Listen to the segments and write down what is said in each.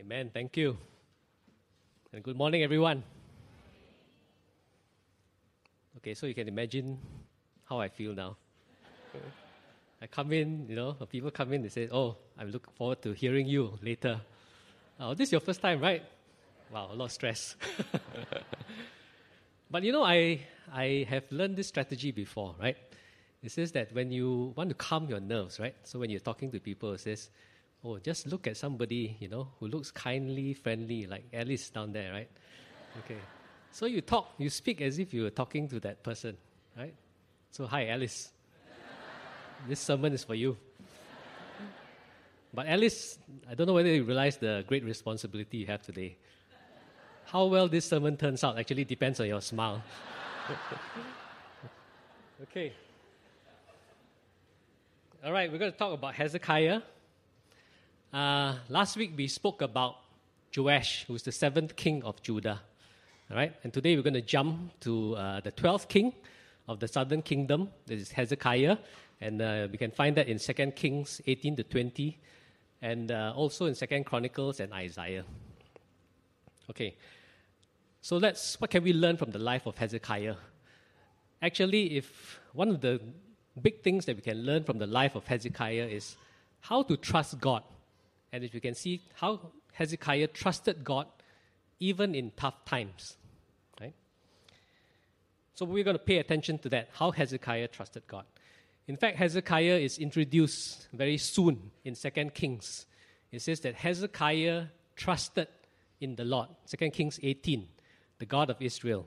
Amen. Thank you. And good morning, everyone. Okay, so you can imagine how I feel now. I come in, you know, people come in, they say, Oh, I'm looking forward to hearing you later. Oh, this is your first time, right? Wow, a lot of stress. but you know, I, I have learned this strategy before, right? It says that when you want to calm your nerves, right? So when you're talking to people, it says, Oh, just look at somebody, you know, who looks kindly, friendly, like Alice down there, right? Okay. So you talk, you speak as if you were talking to that person, right? So, hi, Alice. this sermon is for you. But Alice, I don't know whether you realize the great responsibility you have today. How well this sermon turns out actually depends on your smile. okay. All right, we're going to talk about Hezekiah. Uh, last week we spoke about Joash, who's the seventh king of Judah. All right, and today we're going to jump to uh, the twelfth king of the southern kingdom. This is Hezekiah, and uh, we can find that in Second Kings 18 to 20, and uh, also in Second Chronicles and Isaiah. Okay, so let's. What can we learn from the life of Hezekiah? Actually, if one of the big things that we can learn from the life of Hezekiah is how to trust God and if you can see how Hezekiah trusted God even in tough times. Right? So we're going to pay attention to that, how Hezekiah trusted God. In fact, Hezekiah is introduced very soon in 2 Kings. It says that Hezekiah trusted in the Lord. 2 Kings 18, the God of Israel.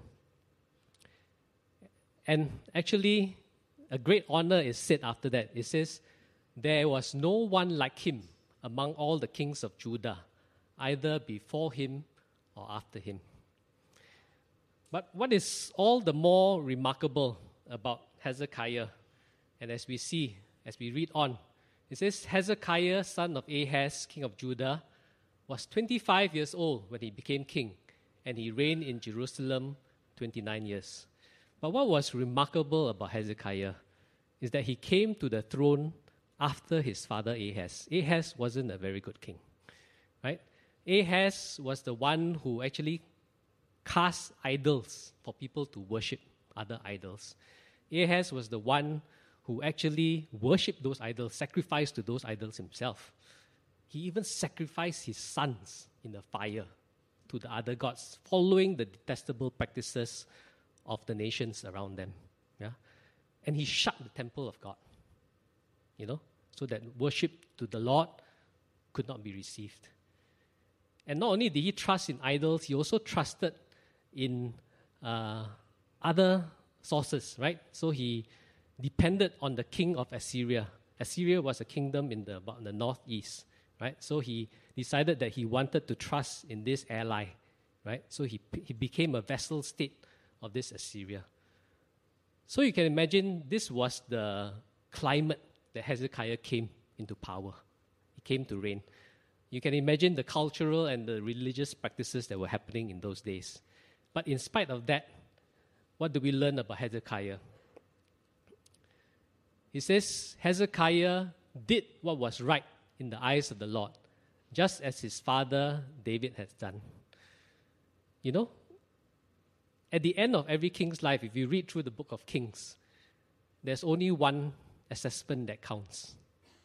And actually, a great honor is said after that. It says, There was no one like him among all the kings of Judah, either before him or after him. But what is all the more remarkable about Hezekiah, and as we see, as we read on, it says Hezekiah, son of Ahaz, king of Judah, was 25 years old when he became king, and he reigned in Jerusalem 29 years. But what was remarkable about Hezekiah is that he came to the throne after his father Ahaz. Ahaz wasn't a very good king, right? Ahaz was the one who actually cast idols for people to worship other idols. Ahaz was the one who actually worshipped those idols, sacrificed to those idols himself. He even sacrificed his sons in the fire to the other gods, following the detestable practices of the nations around them. Yeah? And he shut the temple of God. You know? So that worship to the Lord could not be received. And not only did he trust in idols, he also trusted in uh, other sources, right? So he depended on the king of Assyria. Assyria was a kingdom in the, about the northeast, right? So he decided that he wanted to trust in this ally, right? So he, he became a vassal state of this Assyria. So you can imagine this was the climate that Hezekiah came into power. He came to reign. You can imagine the cultural and the religious practices that were happening in those days. But in spite of that, what do we learn about Hezekiah? He says Hezekiah did what was right in the eyes of the Lord, just as his father David has done. You know, at the end of every king's life, if you read through the book of Kings, there's only one assessment that counts,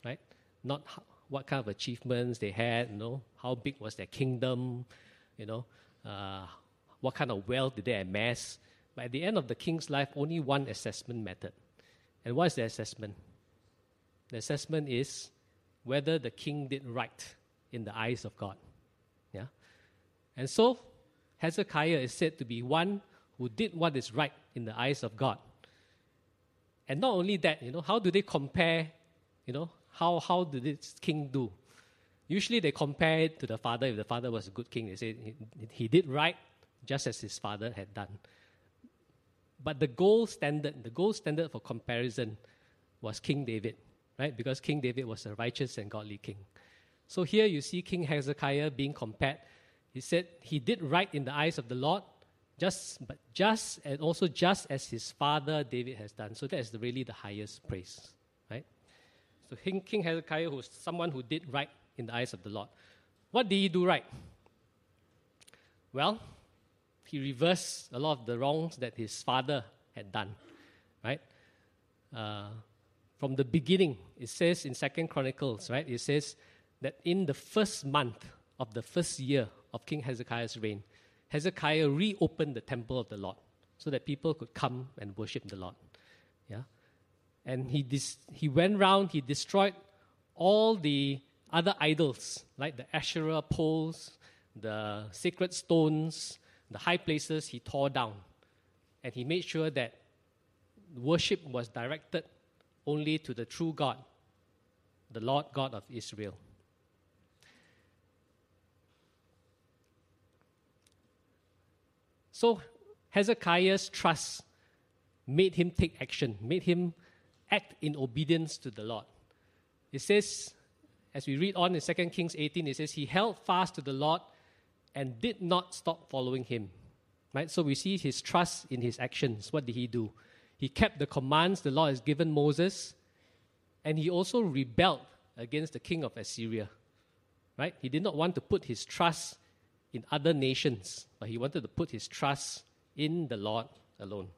right? Not how, what kind of achievements they had, you know, how big was their kingdom, you know, uh, what kind of wealth did they amass. But at the end of the king's life, only one assessment method. And what is the assessment? The assessment is whether the king did right in the eyes of God. Yeah? And so, Hezekiah is said to be one who did what is right in the eyes of God. And not only that, you know, how do they compare, you know, how, how did this king do? Usually they compare it to the father. If the father was a good king, they say he, he did right just as his father had done. But the gold standard, the gold standard for comparison was King David, right? Because King David was a righteous and godly king. So here you see King Hezekiah being compared. He said he did right in the eyes of the Lord, just but just and also just as his father David has done. So that is really the highest praise, right? So King, King Hezekiah was someone who did right in the eyes of the Lord. what did he do right? Well, he reversed a lot of the wrongs that his father had done, right? Uh, from the beginning, it says in Second Chronicles, right? It says that in the first month of the first year of King Hezekiah's reign, Hezekiah reopened the temple of the Lord so that people could come and worship the Lord. Yeah? And he, dis- he went round, he destroyed all the other idols, like the Asherah poles, the sacred stones, the high places, he tore down. And he made sure that worship was directed only to the true God, the Lord God of Israel. So Hezekiah's trust made him take action, made him act in obedience to the Lord. It says, as we read on in 2 Kings 18, it says, He held fast to the Lord and did not stop following him. Right? So we see his trust in his actions. What did he do? He kept the commands the Lord has given Moses, and he also rebelled against the king of Assyria. Right? He did not want to put his trust in other nations, but he wanted to put his trust in the Lord alone.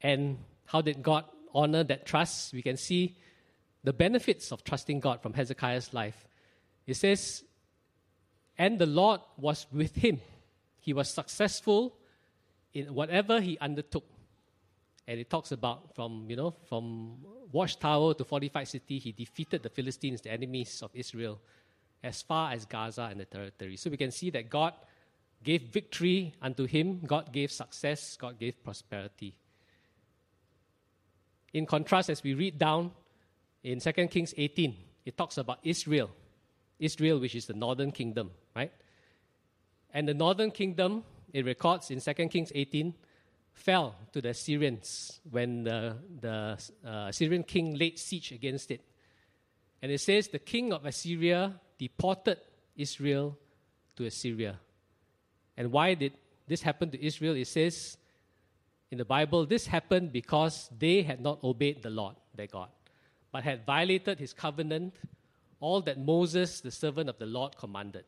And how did God honor that trust? We can see the benefits of trusting God from Hezekiah's life. It says, And the Lord was with him. He was successful in whatever he undertook. And it talks about from, you know, from watchtower to fortified city, he defeated the Philistines, the enemies of Israel, as far as Gaza and the territory. So we can see that God gave victory unto him, God gave success, God gave prosperity. In contrast, as we read down in 2 Kings 18, it talks about Israel. Israel, which is the northern kingdom, right? And the northern kingdom, it records in 2 Kings 18, fell to the Assyrians when the, the uh, Assyrian king laid siege against it. And it says the king of Assyria deported Israel to Assyria. And why did this happen to Israel? It says in the Bible, this happened because they had not obeyed the Lord, their God, but had violated his covenant, all that Moses, the servant of the Lord, commanded.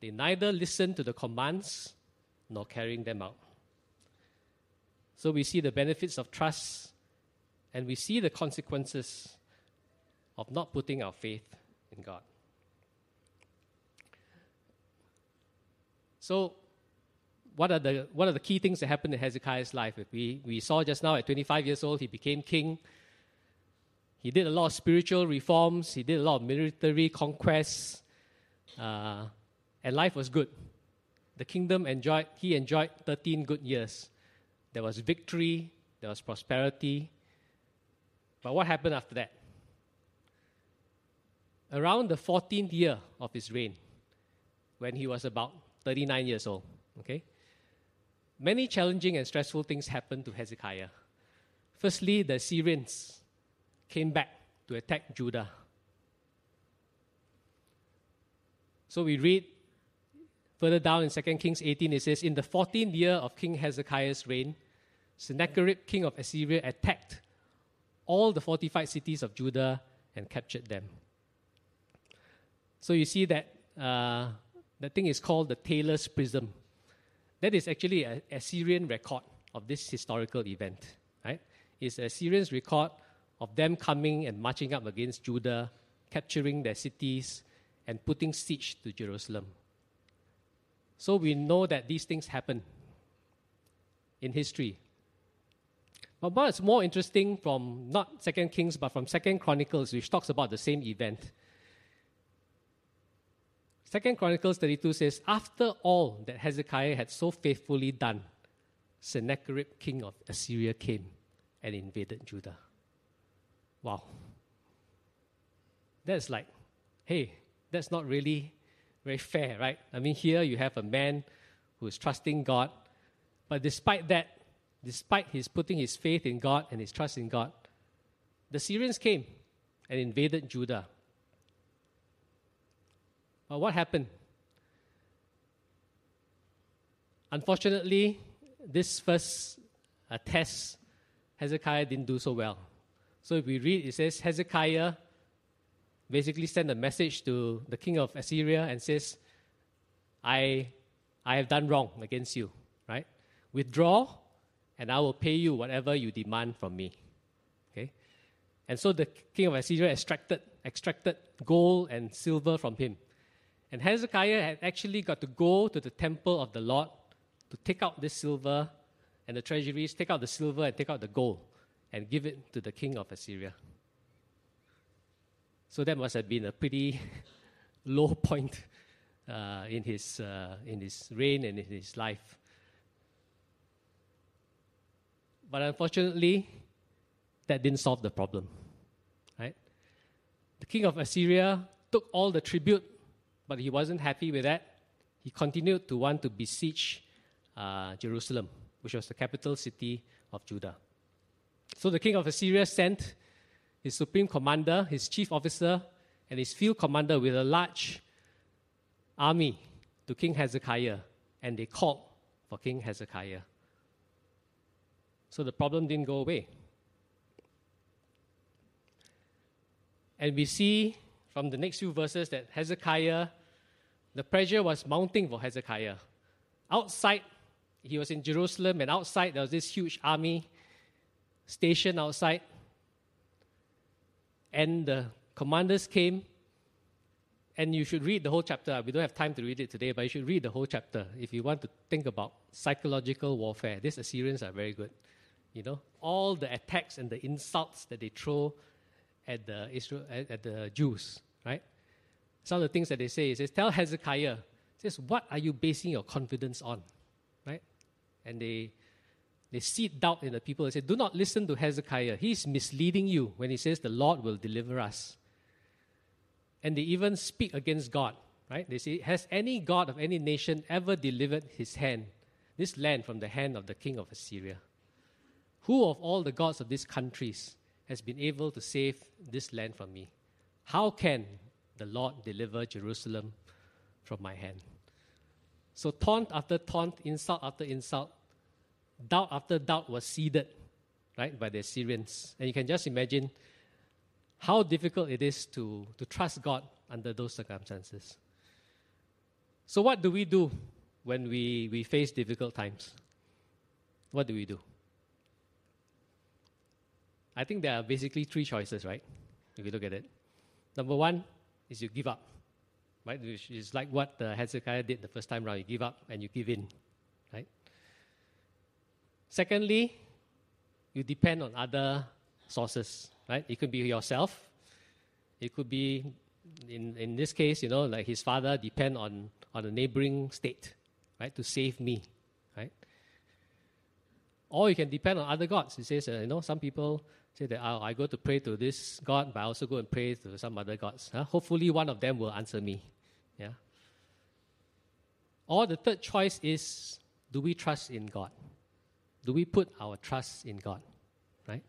They neither listened to the commands nor carrying them out. So we see the benefits of trust and we see the consequences of not putting our faith in God. So, what are the, what are the key things that happened in Hezekiah's life? We, we saw just now at 25 years old, he became king. He did a lot of spiritual reforms, he did a lot of military conquests, uh, and life was good. The kingdom enjoyed, he enjoyed 13 good years. There was victory, there was prosperity. But what happened after that? Around the 14th year of his reign, when he was about 39 years old, okay? Many challenging and stressful things happened to Hezekiah. Firstly, the Assyrians came back to attack Judah. So we read further down in 2 Kings 18, it says, In the 14th year of King Hezekiah's reign, Sennacherib, king of Assyria, attacked all the fortified cities of Judah and captured them. So you see that uh, the thing is called the Taylor's Prism. That is actually an Assyrian record of this historical event. Right? It's Assyrian's record of them coming and marching up against Judah, capturing their cities, and putting siege to Jerusalem. So we know that these things happen in history. But what's more interesting from not Second Kings but from Second Chronicles, which talks about the same event. Second Chronicles 32 says, After all that Hezekiah had so faithfully done, Sennacherib, king of Assyria, came and invaded Judah. Wow. That's like, hey, that's not really very fair, right? I mean, here you have a man who is trusting God, but despite that, despite his putting his faith in God and his trust in God, the Assyrians came and invaded Judah. But what happened? Unfortunately, this first uh, test, Hezekiah didn't do so well. So if we read, it says Hezekiah basically sent a message to the king of Assyria and says, I, I have done wrong against you, right? Withdraw, and I will pay you whatever you demand from me. Okay? And so the king of Assyria extracted, extracted gold and silver from him. And Hezekiah had actually got to go to the temple of the Lord to take out this silver and the treasuries, take out the silver and take out the gold and give it to the king of Assyria. So that must have been a pretty low point uh, in, his, uh, in his reign and in his life. But unfortunately, that didn't solve the problem. Right? The king of Assyria took all the tribute, but he wasn't happy with that. He continued to want to besiege uh, Jerusalem, which was the capital city of Judah. So the king of Assyria sent his supreme commander, his chief officer, and his field commander with a large army to King Hezekiah, and they called for King Hezekiah. So the problem didn't go away. And we see from the next few verses that Hezekiah, the pressure was mounting for Hezekiah. Outside, he was in Jerusalem, and outside there was this huge army stationed outside. And the commanders came, and you should read the whole chapter. We don't have time to read it today, but you should read the whole chapter if you want to think about psychological warfare. These Assyrians are very good. You know, all the attacks and the insults that they throw at the Israel at, at the Jews, right? Some of the things that they say is, "Tell Hezekiah, says, what are you basing your confidence on?" Right? And they they seed doubt in the people. They say, Do not listen to Hezekiah. He's misleading you when he says the Lord will deliver us. And they even speak against God, right? They say, Has any God of any nation ever delivered his hand, this land from the hand of the king of Assyria? Who of all the gods of these countries has been able to save this land from me? How can the Lord deliver Jerusalem from my hand? So, taunt after taunt, insult after insult, doubt after doubt was seeded, right, by the Assyrians. And you can just imagine how difficult it is to, to trust God under those circumstances. So, what do we do when we, we face difficult times? What do we do? I think there are basically three choices, right? If you look at it. Number one is you give up, right? Which is like what the Hezekiah did the first time around. You give up and you give in, right? Secondly, you depend on other sources, right? It could be yourself. It could be, in, in this case, you know, like his father depend on, on a neighboring state, right, to save me, right? Or you can depend on other gods. He says, uh, you know, some people say that oh, I go to pray to this God, but I also go and pray to some other gods. Huh? Hopefully, one of them will answer me. Yeah. Or the third choice is do we trust in God? do we put our trust in God? Right?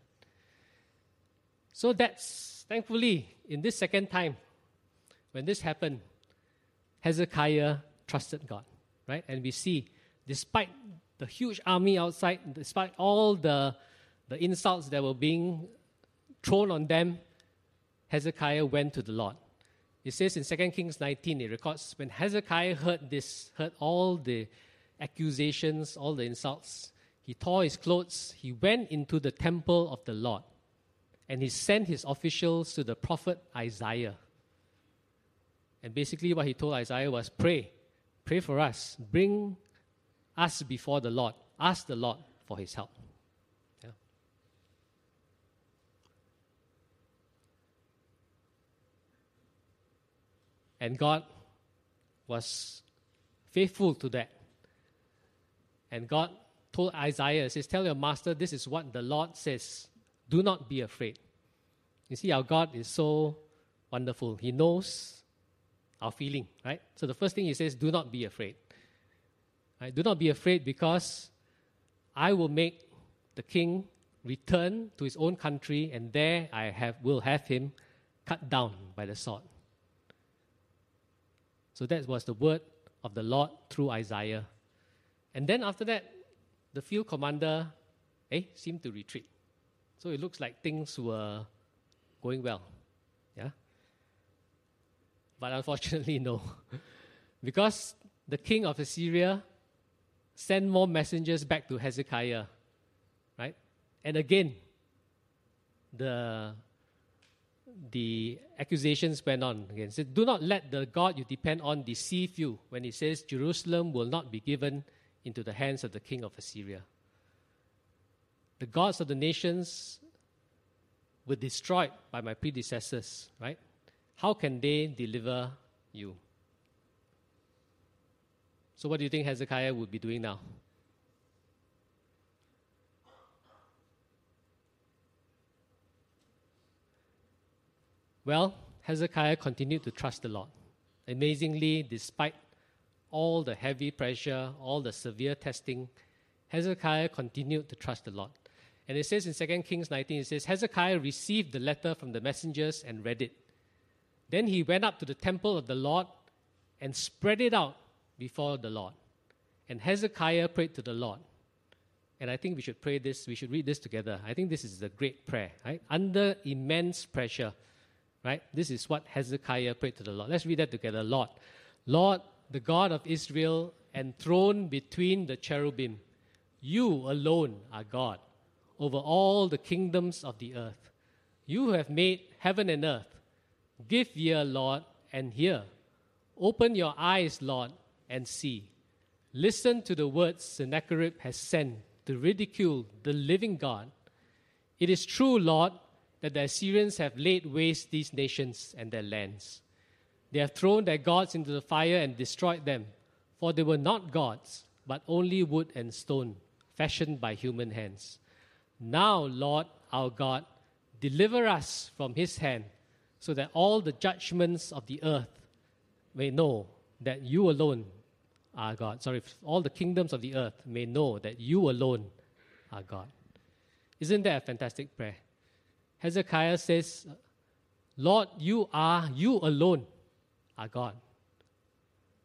So that's thankfully in this second time, when this happened, Hezekiah trusted God. Right? And we see, despite the huge army outside, despite all the, the insults that were being thrown on them, Hezekiah went to the Lord. It says in 2 Kings 19, it records when Hezekiah heard this, heard all the accusations, all the insults, he tore his clothes, he went into the temple of the Lord, and he sent his officials to the prophet Isaiah. And basically, what he told Isaiah was pray, pray for us, bring us before the Lord, ask the Lord for his help. Yeah. And God was faithful to that. And God told Isaiah, says, Tell your master, this is what the Lord says. Do not be afraid. You see, our God is so wonderful. He knows our feeling, right? So the first thing he says, do not be afraid. Right? Do not be afraid because I will make the king return to his own country, and there I have, will have him cut down by the sword. So that was the word of the Lord through Isaiah. And then after that, the field commander eh, seemed to retreat. So it looks like things were going well. Yeah? But unfortunately, no. because the king of Assyria sent more messengers back to Hezekiah. Right? And again, the the accusations went on again. Said, Do not let the God you depend on deceive you when he says Jerusalem will not be given into the hands of the king of Assyria. The gods of the nations were destroyed by my predecessors, right? How can they deliver you? So, what do you think Hezekiah would be doing now? Well, Hezekiah continued to trust the Lord. Amazingly, despite all the heavy pressure, all the severe testing, Hezekiah continued to trust the Lord. And it says in 2 Kings 19, it says, Hezekiah received the letter from the messengers and read it. Then he went up to the temple of the Lord and spread it out before the Lord. And Hezekiah prayed to the Lord. And I think we should pray this, we should read this together. I think this is a great prayer, right? Under immense pressure, right? This is what Hezekiah prayed to the Lord. Let's read that together. Lord, Lord, the God of Israel, enthroned between the cherubim, you alone are God over all the kingdoms of the earth. You have made heaven and earth. Give ear, Lord, and hear. Open your eyes, Lord, and see. Listen to the words Sennacherib has sent to ridicule the living God. It is true, Lord, that the Assyrians have laid waste these nations and their lands. They have thrown their gods into the fire and destroyed them, for they were not gods, but only wood and stone, fashioned by human hands. Now, Lord our God, deliver us from his hand, so that all the judgments of the earth may know that you alone are God. Sorry, all the kingdoms of the earth may know that you alone are God. Isn't that a fantastic prayer? Hezekiah says, Lord, you are, you alone are God.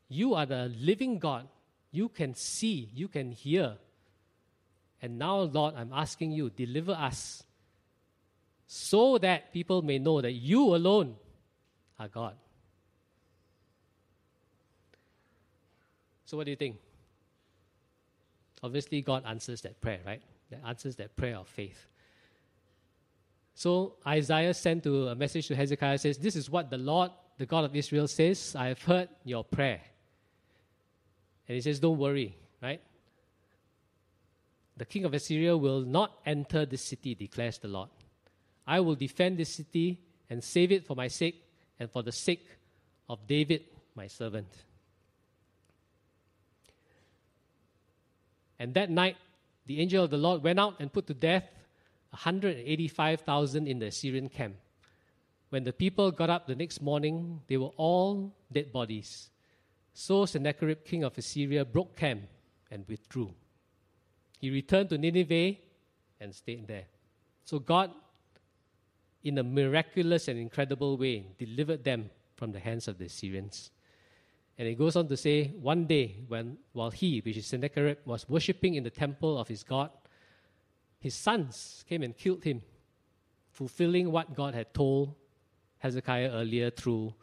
You are the living God. You can see, you can hear. And now, Lord, I'm asking you, deliver us so that people may know that you alone are God. So, what do you think? Obviously, God answers that prayer, right? That answers that prayer of faith. So Isaiah sent to a message to Hezekiah says, This is what the Lord, the God of Israel, says, I have heard your prayer. And he says, Don't worry, right? The king of Assyria will not enter this city, declares the Lord. I will defend this city and save it for my sake and for the sake of David, my servant. And that night, the angel of the Lord went out and put to death 185,000 in the Assyrian camp. When the people got up the next morning, they were all dead bodies. So Sennacherib, king of Assyria, broke camp and withdrew. He returned to Nineveh and stayed there. So God, in a miraculous and incredible way, delivered them from the hands of the Assyrians. And it goes on to say, one day, when while he, which is Sennacherib, was worshipping in the temple of his God, his sons came and killed him, fulfilling what God had told Hezekiah earlier through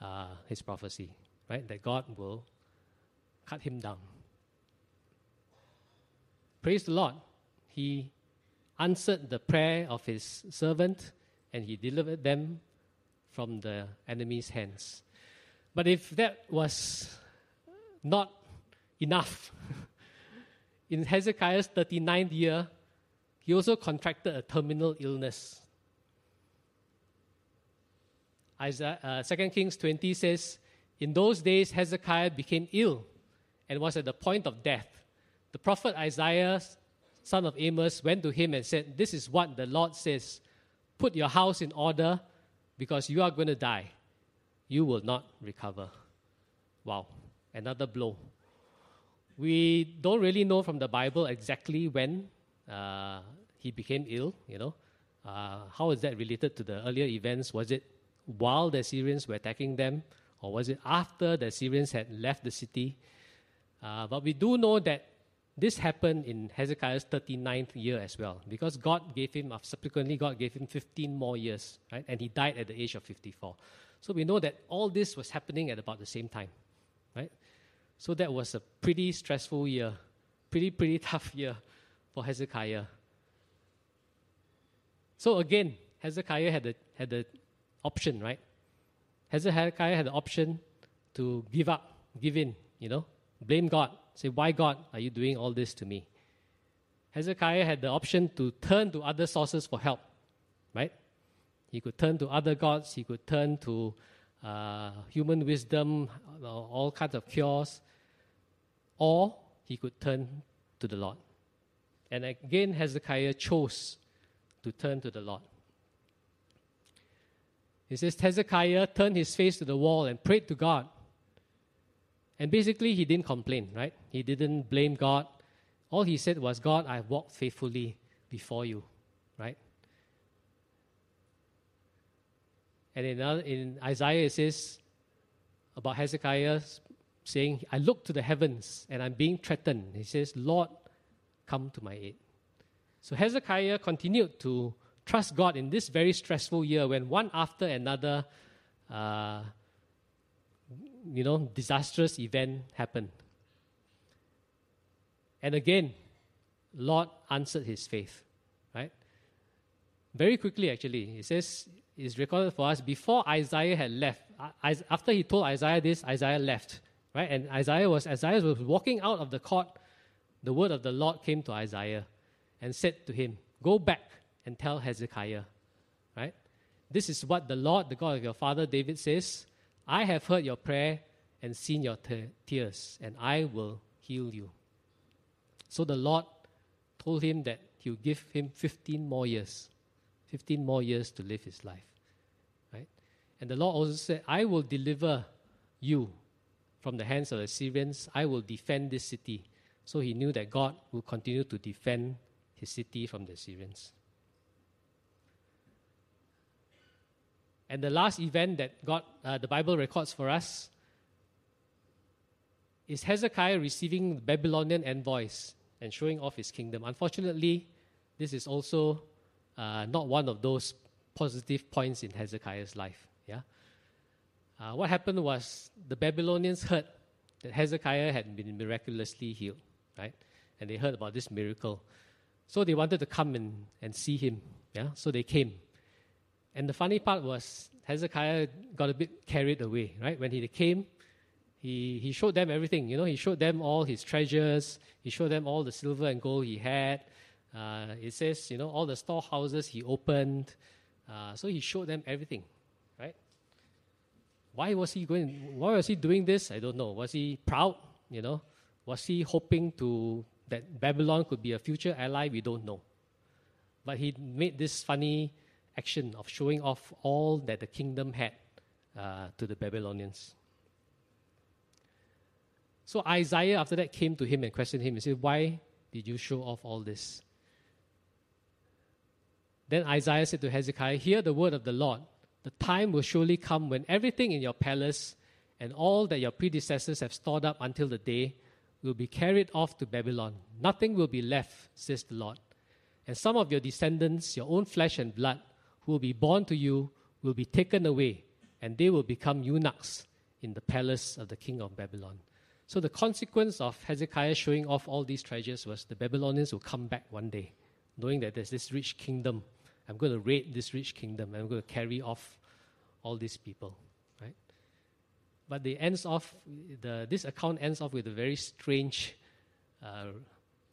uh, his prophecy, right? That God will cut him down. Praise the Lord. He answered the prayer of his servant and he delivered them from the enemy's hands. But if that was not enough, in Hezekiah's 39th year, he also contracted a terminal illness. Isaiah, uh, 2 Kings 20 says, In those days, Hezekiah became ill and was at the point of death. The prophet Isaiah, son of Amos, went to him and said, This is what the Lord says Put your house in order because you are going to die. You will not recover. Wow, another blow. We don't really know from the Bible exactly when uh, he became ill, you know. Uh, how is that related to the earlier events? Was it while the Assyrians were attacking them, or was it after the Assyrians had left the city? Uh, but we do know that this happened in Hezekiah's 39th year as well, because God gave him, subsequently, God gave him 15 more years, right? And he died at the age of 54. So we know that all this was happening at about the same time, right? So that was a pretty stressful year, pretty, pretty tough year for Hezekiah. So again, Hezekiah had the, had the option, right? Hezekiah had the option to give up, give in, you know, blame God, say, Why, God, are you doing all this to me? Hezekiah had the option to turn to other sources for help, right? He could turn to other gods, he could turn to uh, human wisdom, all kinds of cures, or he could turn to the Lord. And again, Hezekiah chose to turn to the Lord. He says, Hezekiah turned his face to the wall and prayed to God. And basically, he didn't complain, right? He didn't blame God. All he said was, God, I have walked faithfully before you, right? And in, in Isaiah, it says about Hezekiah saying, I look to the heavens and I'm being threatened. He says, Lord, come to my aid. So Hezekiah continued to trust God in this very stressful year when one after another, uh, you know, disastrous event happened. And again, Lord answered his faith, right? Very quickly, actually, it says, it's recorded for us before Isaiah had left. After he told Isaiah this, Isaiah left, right? And Isaiah was, Isaiah was walking out of the court. The word of the Lord came to Isaiah and said to him, Go back and tell Hezekiah, right? This is what the Lord, the God of your father David says I have heard your prayer and seen your te- tears, and I will heal you. So the Lord told him that he would give him 15 more years, 15 more years to live his life. Right? And the Lord also said, I will deliver you from the hands of the Assyrians. I will defend this city. So he knew that God will continue to defend his city from the Assyrians. And the last event that God, uh, the Bible records for us is Hezekiah receiving the Babylonian envoys and showing off his kingdom. Unfortunately, this is also uh, not one of those positive points in Hezekiah's life. Yeah. Uh, what happened was the Babylonians heard that Hezekiah had been miraculously healed, right? And they heard about this miracle. So they wanted to come and, and see him. Yeah, so they came. And the funny part was Hezekiah got a bit carried away, right? When he came, he, he showed them everything. You know, he showed them all his treasures. He showed them all the silver and gold he had. Uh, it says, you know, all the storehouses he opened. Uh, so he showed them everything, right? Why was he going? Why was he doing this? I don't know. Was he proud? You know, was he hoping to that Babylon could be a future ally, we don't know. But he made this funny action of showing off all that the kingdom had uh, to the Babylonians. So Isaiah, after that, came to him and questioned him and said, Why did you show off all this? Then Isaiah said to Hezekiah, Hear the word of the Lord. The time will surely come when everything in your palace and all that your predecessors have stored up until the day will be carried off to Babylon. Nothing will be left, says the Lord. And some of your descendants, your own flesh and blood, who will be born to you, will be taken away, and they will become eunuchs in the palace of the king of Babylon. So the consequence of Hezekiah showing off all these treasures was the Babylonians will come back one day, knowing that there's this rich kingdom. I'm going to raid this rich kingdom. I'm going to carry off all these people. But the ends off, the, this account ends off with a very strange uh,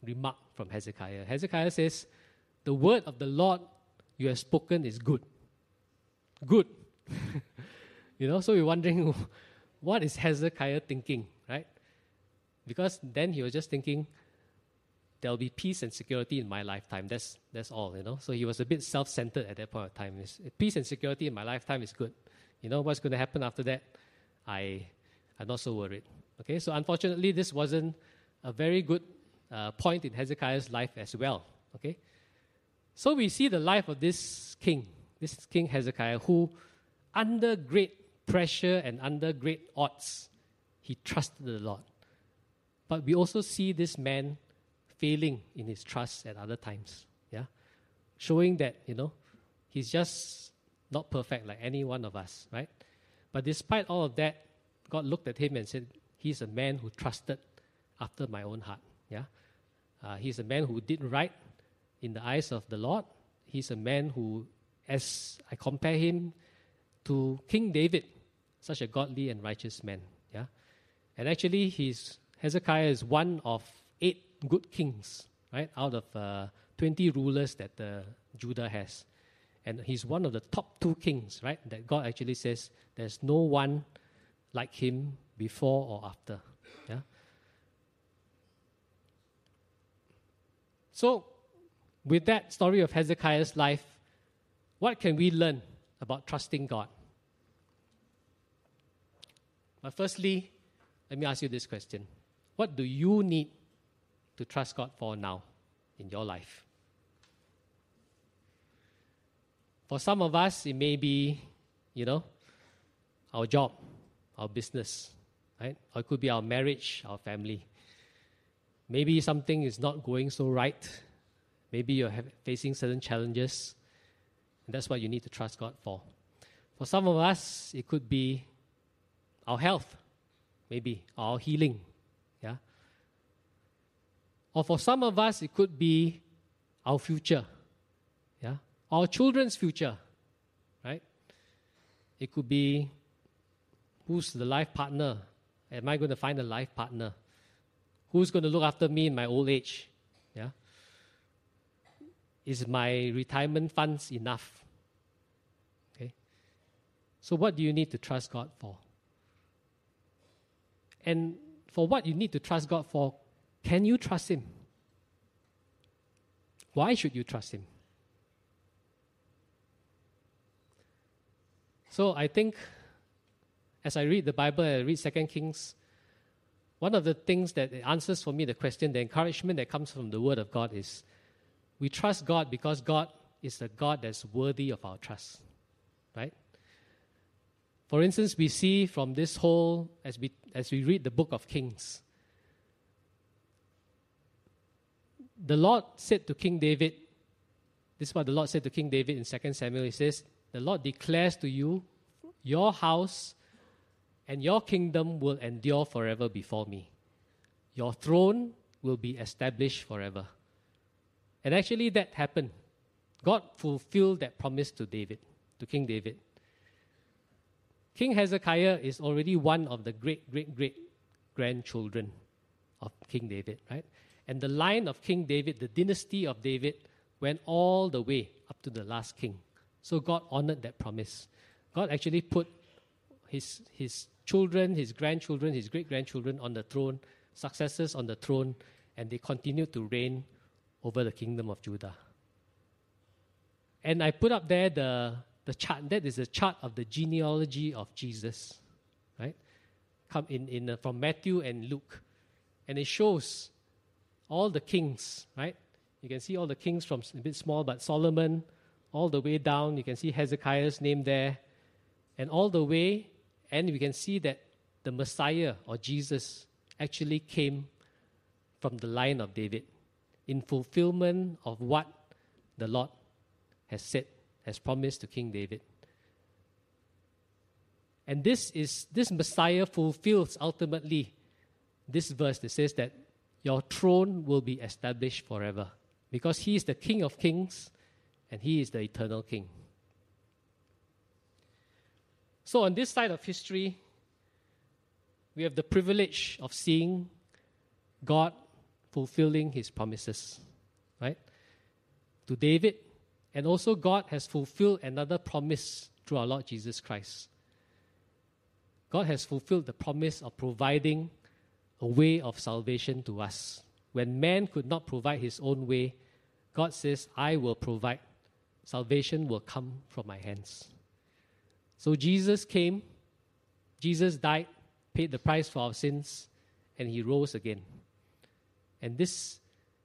remark from Hezekiah. Hezekiah says, The word of the Lord you have spoken is good. Good. you know, so we're wondering, what is Hezekiah thinking, right? Because then he was just thinking, there'll be peace and security in my lifetime. That's, that's all, you know. So he was a bit self centered at that point of time. Peace and security in my lifetime is good. You know what's going to happen after that? I am not so worried. Okay, so unfortunately, this wasn't a very good uh, point in Hezekiah's life as well. Okay, so we see the life of this king, this King Hezekiah, who, under great pressure and under great odds, he trusted the Lord. But we also see this man failing in his trust at other times. Yeah? Showing that, you know, he's just not perfect like any one of us, right? But despite all of that, God looked at him and said, He's a man who trusted after my own heart. Yeah? Uh, he's a man who did right in the eyes of the Lord. He's a man who, as I compare him to King David, such a godly and righteous man. Yeah? And actually, he's, Hezekiah is one of eight good kings, right, out of uh, 20 rulers that uh, Judah has. And he's one of the top two kings, right, that God actually says there's no one like him before or after. Yeah? So, with that story of Hezekiah's life, what can we learn about trusting God? But firstly, let me ask you this question What do you need to trust God for now in your life? For some of us, it may be, you know, our job, our business, right? Or it could be our marriage, our family. Maybe something is not going so right. Maybe you're facing certain challenges. And that's what you need to trust God for. For some of us, it could be our health, maybe, our healing. Yeah? Or for some of us, it could be our future. Our children's future. Right? It could be who's the life partner? Am I going to find a life partner? Who's going to look after me in my old age? Yeah? Is my retirement funds enough? Okay. So what do you need to trust God for? And for what you need to trust God for, can you trust Him? Why should you trust Him? So I think as I read the Bible, I read Second Kings, one of the things that answers for me the question, the encouragement that comes from the Word of God is we trust God because God is the God that's worthy of our trust. Right? For instance, we see from this whole, as we, as we read the book of Kings, the Lord said to King David, this is what the Lord said to King David in 2 Samuel. He says, The Lord declares to you, Your house and your kingdom will endure forever before me. Your throne will be established forever. And actually, that happened. God fulfilled that promise to David, to King David. King Hezekiah is already one of the great, great, great grandchildren of King David, right? And the line of King David, the dynasty of David, went all the way up to the last king. So God honored that promise. God actually put his, his children, his grandchildren, his great grandchildren on the throne, successors on the throne, and they continued to reign over the kingdom of Judah. And I put up there the the chart. That is a chart of the genealogy of Jesus, right? Come in, in uh, from Matthew and Luke, and it shows all the kings, right? You can see all the kings from a bit small, but Solomon, all the way down. You can see Hezekiah's name there, and all the way, and we can see that the Messiah or Jesus actually came from the line of David in fulfillment of what the Lord has said has promised to King David. And this is this Messiah fulfills ultimately this verse that says that your throne will be established forever because he is the King of kings and he is the eternal King. So, on this side of history, we have the privilege of seeing God fulfilling his promises, right? To David, and also, God has fulfilled another promise through our Lord Jesus Christ. God has fulfilled the promise of providing a way of salvation to us. When man could not provide his own way, God says, I will provide. Salvation will come from my hands. So Jesus came, Jesus died, paid the price for our sins, and he rose again. And this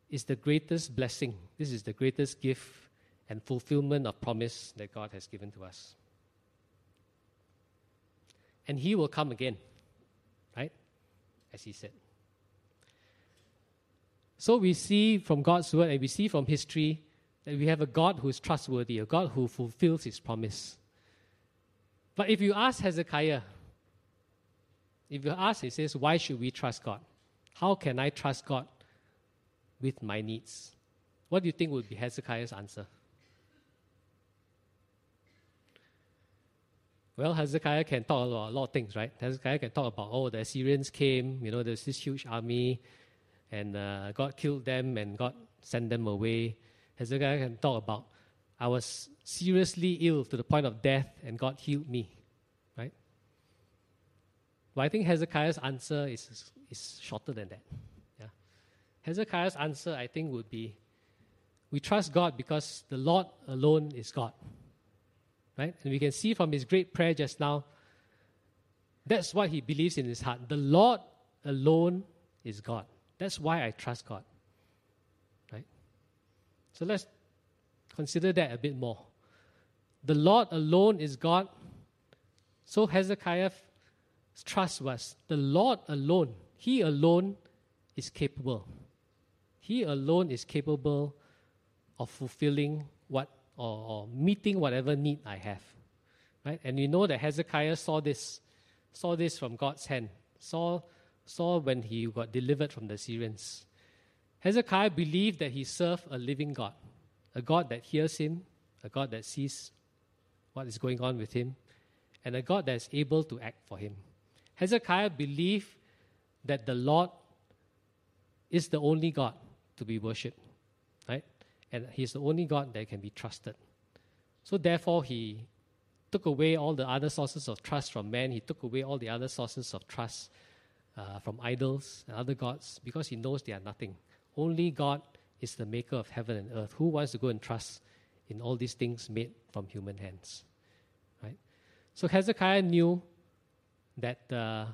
is the greatest blessing. This is the greatest gift and fulfillment of promise that God has given to us. And He will come again, right? As He said. So we see from God's word and we see from history that we have a God who is trustworthy, a God who fulfills his promise. But if you ask Hezekiah, if you ask, he says, Why should we trust God? How can I trust God with my needs? What do you think would be Hezekiah's answer? Well, Hezekiah can talk about a lot of things, right? Hezekiah can talk about, oh, the Assyrians came, you know, there's this huge army, and uh, God killed them and God sent them away. Hezekiah can talk about, I was seriously ill to the point of death, and God healed me, right? I think Hezekiah's answer is, is shorter than that. Yeah? Hezekiah's answer, I think, would be, we trust God because the Lord alone is God. Right? And we can see from his great prayer just now, that's what he believes in his heart. The Lord alone is God. That's why I trust God. So let's consider that a bit more. The Lord alone is God. So Hezekiah's trust was the Lord alone. He alone is capable. He alone is capable of fulfilling what or, or meeting whatever need I have. Right? And we know that Hezekiah saw this, saw this from God's hand, saw, saw when he got delivered from the Assyrians. Hezekiah believed that he served a living God, a God that hears him, a God that sees what is going on with him, and a God that is able to act for him. Hezekiah believed that the Lord is the only God to be worshipped, right? and he's the only God that can be trusted. So therefore, he took away all the other sources of trust from man. He took away all the other sources of trust uh, from idols and other gods because he knows they are nothing. Only God is the maker of heaven and earth. Who wants to go and trust in all these things made from human hands? Right? So Hezekiah knew that uh,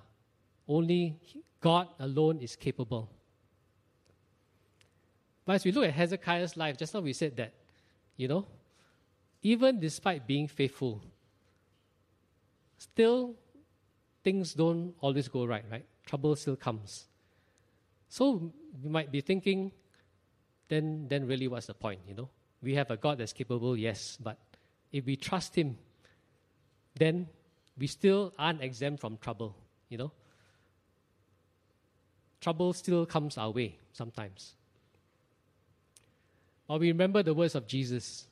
only God alone is capable but as we look at Hezekiah's life, just now we said that, you know, even despite being faithful, still things don't always go right, right? Trouble still comes. So we might be thinking, then, then really what's the point, you know? We have a God that's capable, yes, but if we trust Him, then we still aren't exempt from trouble, you know? Trouble still comes our way sometimes. Or we remember the words of Jesus.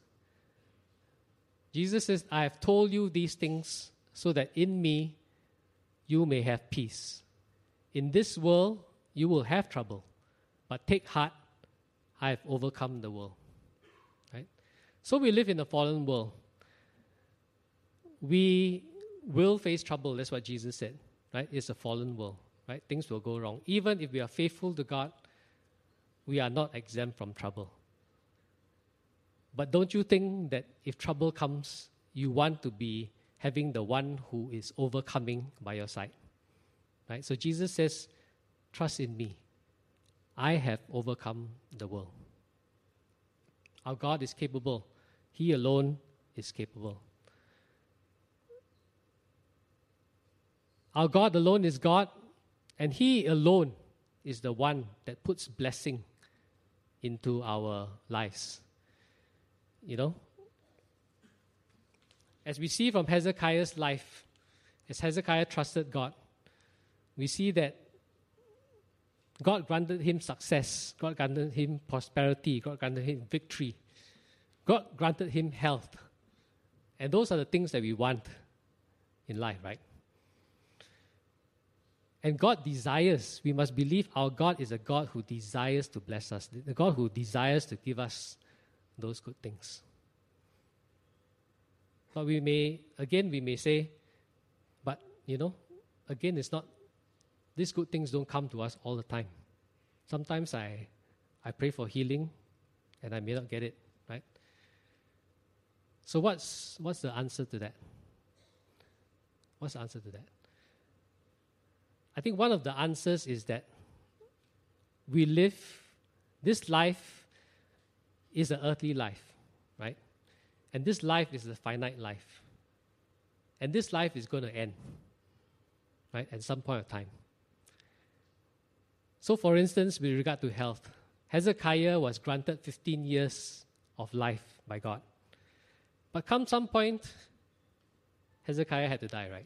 Jesus says, I have told you these things so that in me you may have peace. In this world you will have trouble, but take heart, I have overcome the world. Right? So we live in a fallen world. We will face trouble, that's what Jesus said. Right? It's a fallen world. Right? Things will go wrong. Even if we are faithful to God, we are not exempt from trouble. But don't you think that if trouble comes, you want to be having the one who is overcoming by your side? Right? So Jesus says, Trust in me. I have overcome the world. Our God is capable, He alone is capable. Our God alone is God, and He alone is the one that puts blessing into our lives. You know? As we see from Hezekiah's life, as Hezekiah trusted God, we see that God granted him success, God granted him prosperity, God granted him victory, God granted him health. And those are the things that we want in life, right? And God desires, we must believe our God is a God who desires to bless us, the God who desires to give us those good things. But we may, again, we may say, but, you know, again, it's not, these good things don't come to us all the time. Sometimes I, I pray for healing and I may not get it, right? So, what's, what's the answer to that? What's the answer to that? I think one of the answers is that we live, this life is an earthly life, right? And this life is a finite life. And this life is going to end, right, at some point of time. So, for instance, with regard to health, Hezekiah was granted 15 years of life by God. But come some point, Hezekiah had to die, right?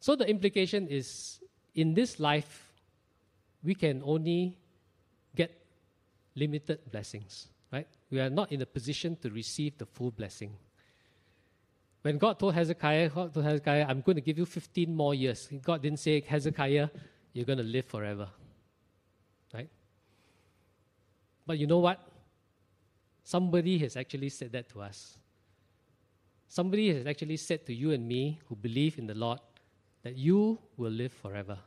So the implication is in this life, we can only get limited blessings, right? We are not in a position to receive the full blessing. When God told Hezekiah, God told Hezekiah, I'm going to give you 15 more years. God didn't say, Hezekiah, you're going to live forever. Right? But you know what? Somebody has actually said that to us. Somebody has actually said to you and me who believe in the Lord that you will live forever.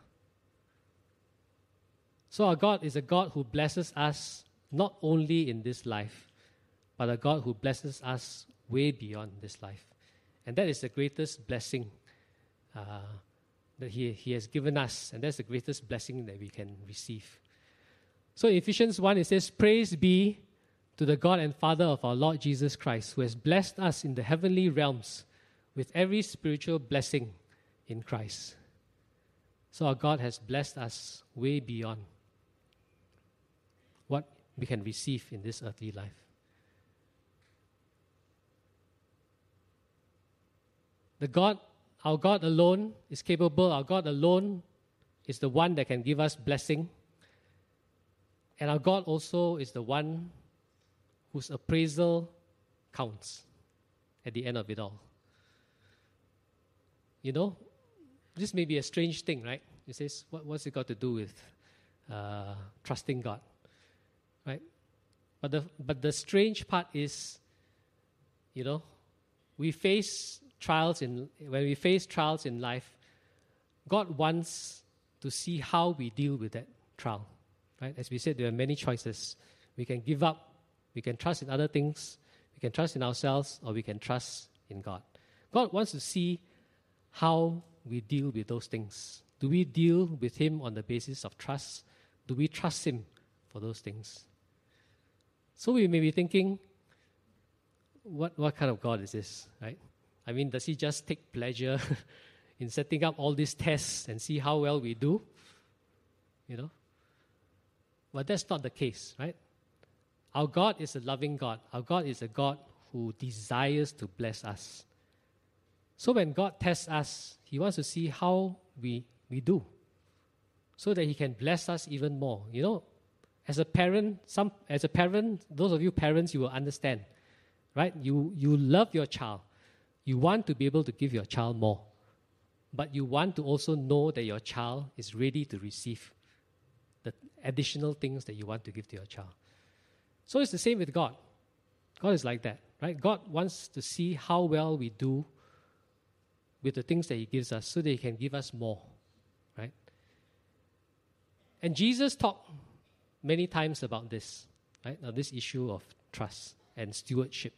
So, our God is a God who blesses us not only in this life, but a God who blesses us way beyond this life. And that is the greatest blessing uh, that he, he has given us. And that's the greatest blessing that we can receive. So in Ephesians 1, it says, Praise be to the God and Father of our Lord Jesus Christ, who has blessed us in the heavenly realms with every spiritual blessing in Christ. So our God has blessed us way beyond what we can receive in this earthly life. The God, our God alone is capable, our God alone is the one that can give us blessing. And our God also is the one whose appraisal counts at the end of it all. You know, this may be a strange thing, right? It says, what, what's it got to do with uh, trusting God? Right? But the, but the strange part is, you know, we face trials in when we face trials in life, God wants to see how we deal with that trial. Right? As we said, there are many choices. We can give up, we can trust in other things, we can trust in ourselves, or we can trust in God. God wants to see how we deal with those things. Do we deal with Him on the basis of trust? Do we trust Him for those things? So we may be thinking, what, what kind of God is this, right? I mean, does he just take pleasure in setting up all these tests and see how well we do? You know? But that's not the case, right? Our God is a loving God. Our God is a God who desires to bless us. So when God tests us, He wants to see how we, we do so that He can bless us even more. You know, as a parent, some as a parent, those of you parents, you will understand, right? You you love your child. You want to be able to give your child more, but you want to also know that your child is ready to receive the additional things that you want to give to your child. So it's the same with God. God is like that, right? God wants to see how well we do with the things that He gives us so that He can give us more, right? And Jesus talked many times about this, right? Now, this issue of trust and stewardship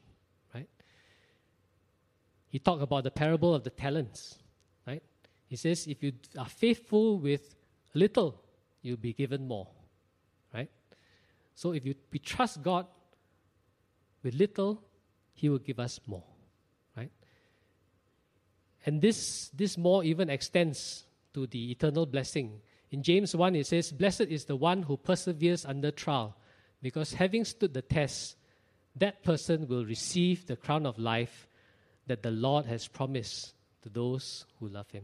he talked about the parable of the talents, right? He says, if you are faithful with little, you'll be given more, right? So if you, we trust God with little, He will give us more, right? And this, this more even extends to the eternal blessing. In James 1, it says, Blessed is the one who perseveres under trial, because having stood the test, that person will receive the crown of life that the Lord has promised to those who love Him.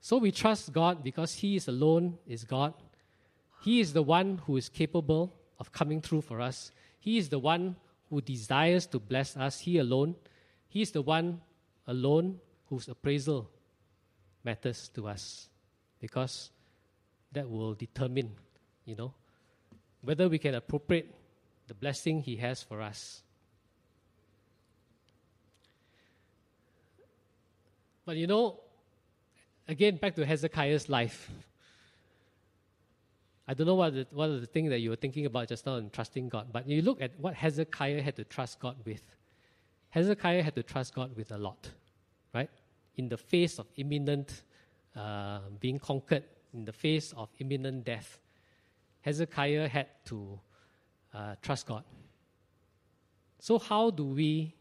So we trust God because He is alone is God. He is the one who is capable of coming through for us. He is the one who desires to bless us. He alone. He is the one alone whose appraisal matters to us because that will determine, you know, whether we can appropriate the blessing He has for us. But you know, again, back to Hezekiah's life. I don't know what the, what are the things that you were thinking about just now in trusting God, but you look at what Hezekiah had to trust God with. Hezekiah had to trust God with a lot, right? In the face of imminent uh, being conquered, in the face of imminent death, Hezekiah had to uh, trust God. So, how do we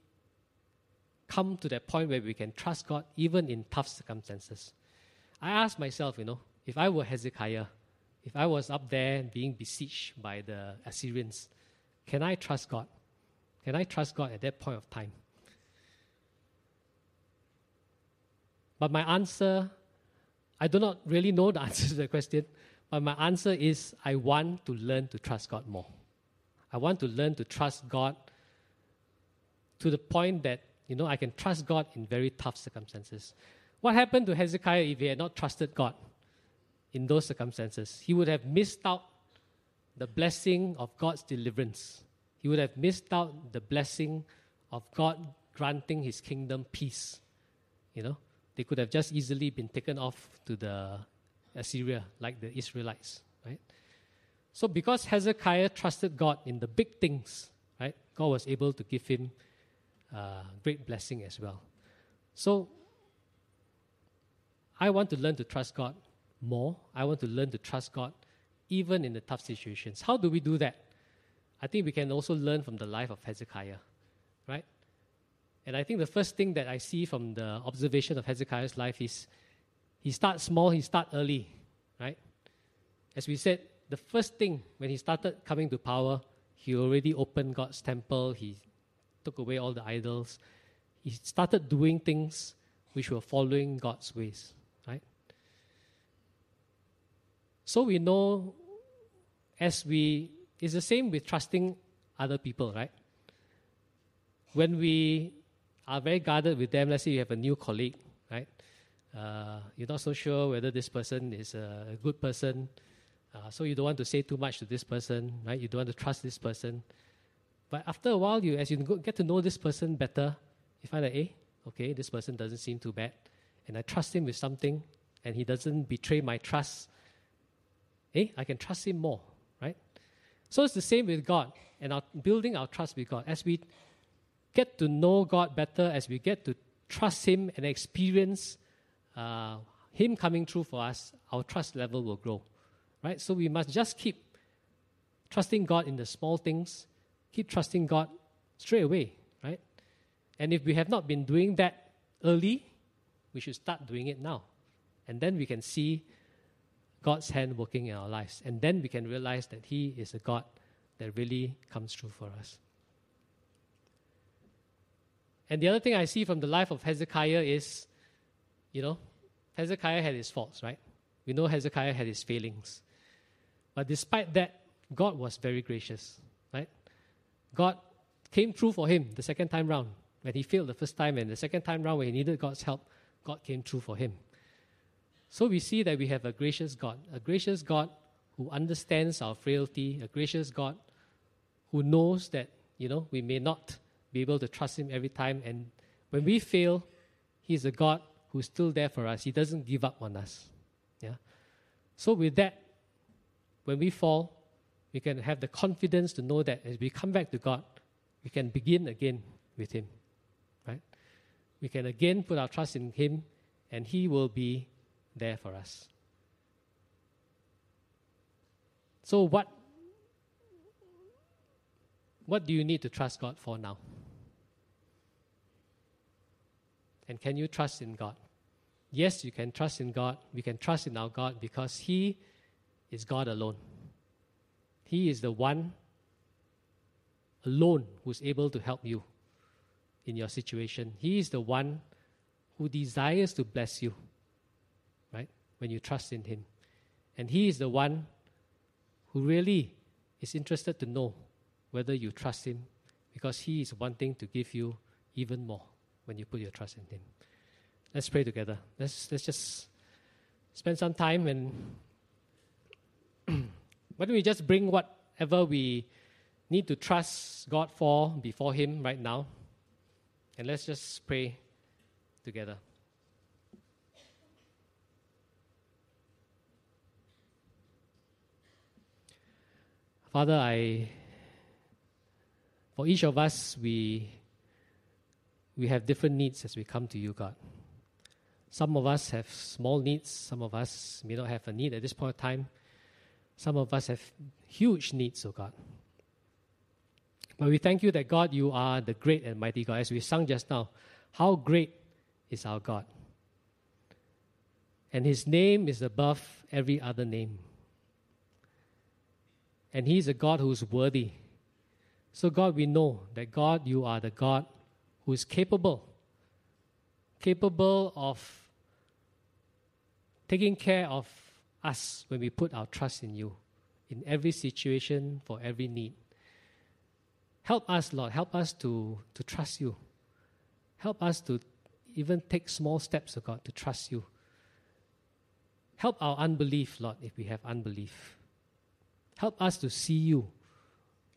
come to that point where we can trust God even in tough circumstances. I ask myself, you know, if I were Hezekiah, if I was up there being besieged by the Assyrians, can I trust God? Can I trust God at that point of time? But my answer, I do not really know the answer to the question, but my answer is I want to learn to trust God more. I want to learn to trust God to the point that, you know, I can trust God in very tough circumstances. What happened to Hezekiah if he had not trusted God in those circumstances? He would have missed out the blessing of God's deliverance. He would have missed out the blessing of God granting his kingdom peace. You know, they could have just easily been taken off to the Assyria like the Israelites, right? So because Hezekiah trusted God in the big things, right, God was able to give him uh, great blessing as well. So I want to learn to trust God more. I want to learn to trust God even in the tough situations. How do we do that? I think we can also learn from the life of Hezekiah, right? And I think the first thing that I see from the observation of Hezekiah's life is he starts small, he starts early, right? As we said, the first thing when he started coming to power, he already opened God's temple, he took away all the idols. He started doing things which were following God's ways, right? So we know as we, it's the same with trusting other people, right? When we are very guarded with them, let's say you have a new colleague, right? Uh, you're not so sure whether this person is a good person, uh, so you don't want to say too much to this person, right? You don't want to trust this person. But after a while, you as you get to know this person better, you find that, hey, okay, this person doesn't seem too bad. And I trust him with something, and he doesn't betray my trust. Hey, I can trust him more, right? So it's the same with God and our, building our trust with God. As we get to know God better, as we get to trust Him and experience uh, Him coming through for us, our trust level will grow, right? So we must just keep trusting God in the small things keep trusting God straight away, right? And if we have not been doing that early, we should start doing it now. And then we can see God's hand working in our lives. And then we can realize that He is a God that really comes true for us. And the other thing I see from the life of Hezekiah is, you know, Hezekiah had his faults, right? We know Hezekiah had his failings. But despite that, God was very gracious. God came through for him the second time round. When he failed the first time and the second time round when he needed God's help, God came through for him. So we see that we have a gracious God, a gracious God who understands our frailty, a gracious God who knows that, you know, we may not be able to trust him every time. And when we fail, he's a God who's still there for us. He doesn't give up on us. Yeah. So with that, when we fall, we can have the confidence to know that as we come back to God, we can begin again with Him. Right? We can again put our trust in Him, and He will be there for us. So, what, what do you need to trust God for now? And can you trust in God? Yes, you can trust in God. We can trust in our God because He is God alone. He is the one alone who's able to help you in your situation. He is the one who desires to bless you, right? When you trust in Him. And He is the one who really is interested to know whether you trust Him because He is wanting to give you even more when you put your trust in Him. Let's pray together. Let's, let's just spend some time and why don't we just bring whatever we need to trust God for before Him right now? And let's just pray together. Father, I for each of us we we have different needs as we come to you, God. Some of us have small needs, some of us may not have a need at this point of time. Some of us have huge needs, oh God. But we thank you that God, you are the great and mighty God. As we sung just now, how great is our God. And his name is above every other name. And He is a God who is worthy. So, God, we know that God, you are the God who is capable, capable of taking care of us when we put our trust in you in every situation, for every need. Help us, Lord. Help us to, to trust you. Help us to even take small steps, O God, to trust you. Help our unbelief, Lord, if we have unbelief. Help us to see you,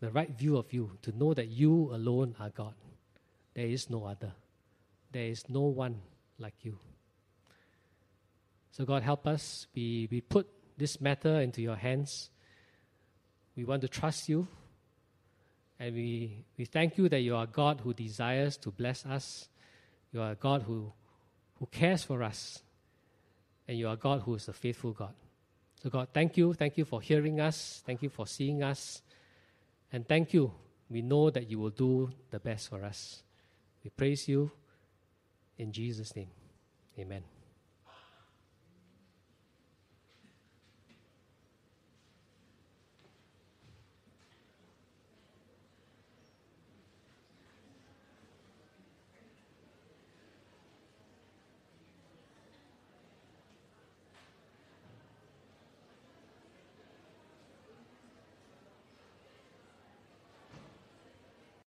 the right view of you, to know that you alone are God. There is no other. There is no one like you. So, God, help us. We, we put this matter into your hands. We want to trust you. And we, we thank you that you are God who desires to bless us. You are God who, who cares for us. And you are God who is a faithful God. So, God, thank you. Thank you for hearing us. Thank you for seeing us. And thank you. We know that you will do the best for us. We praise you in Jesus' name. Amen.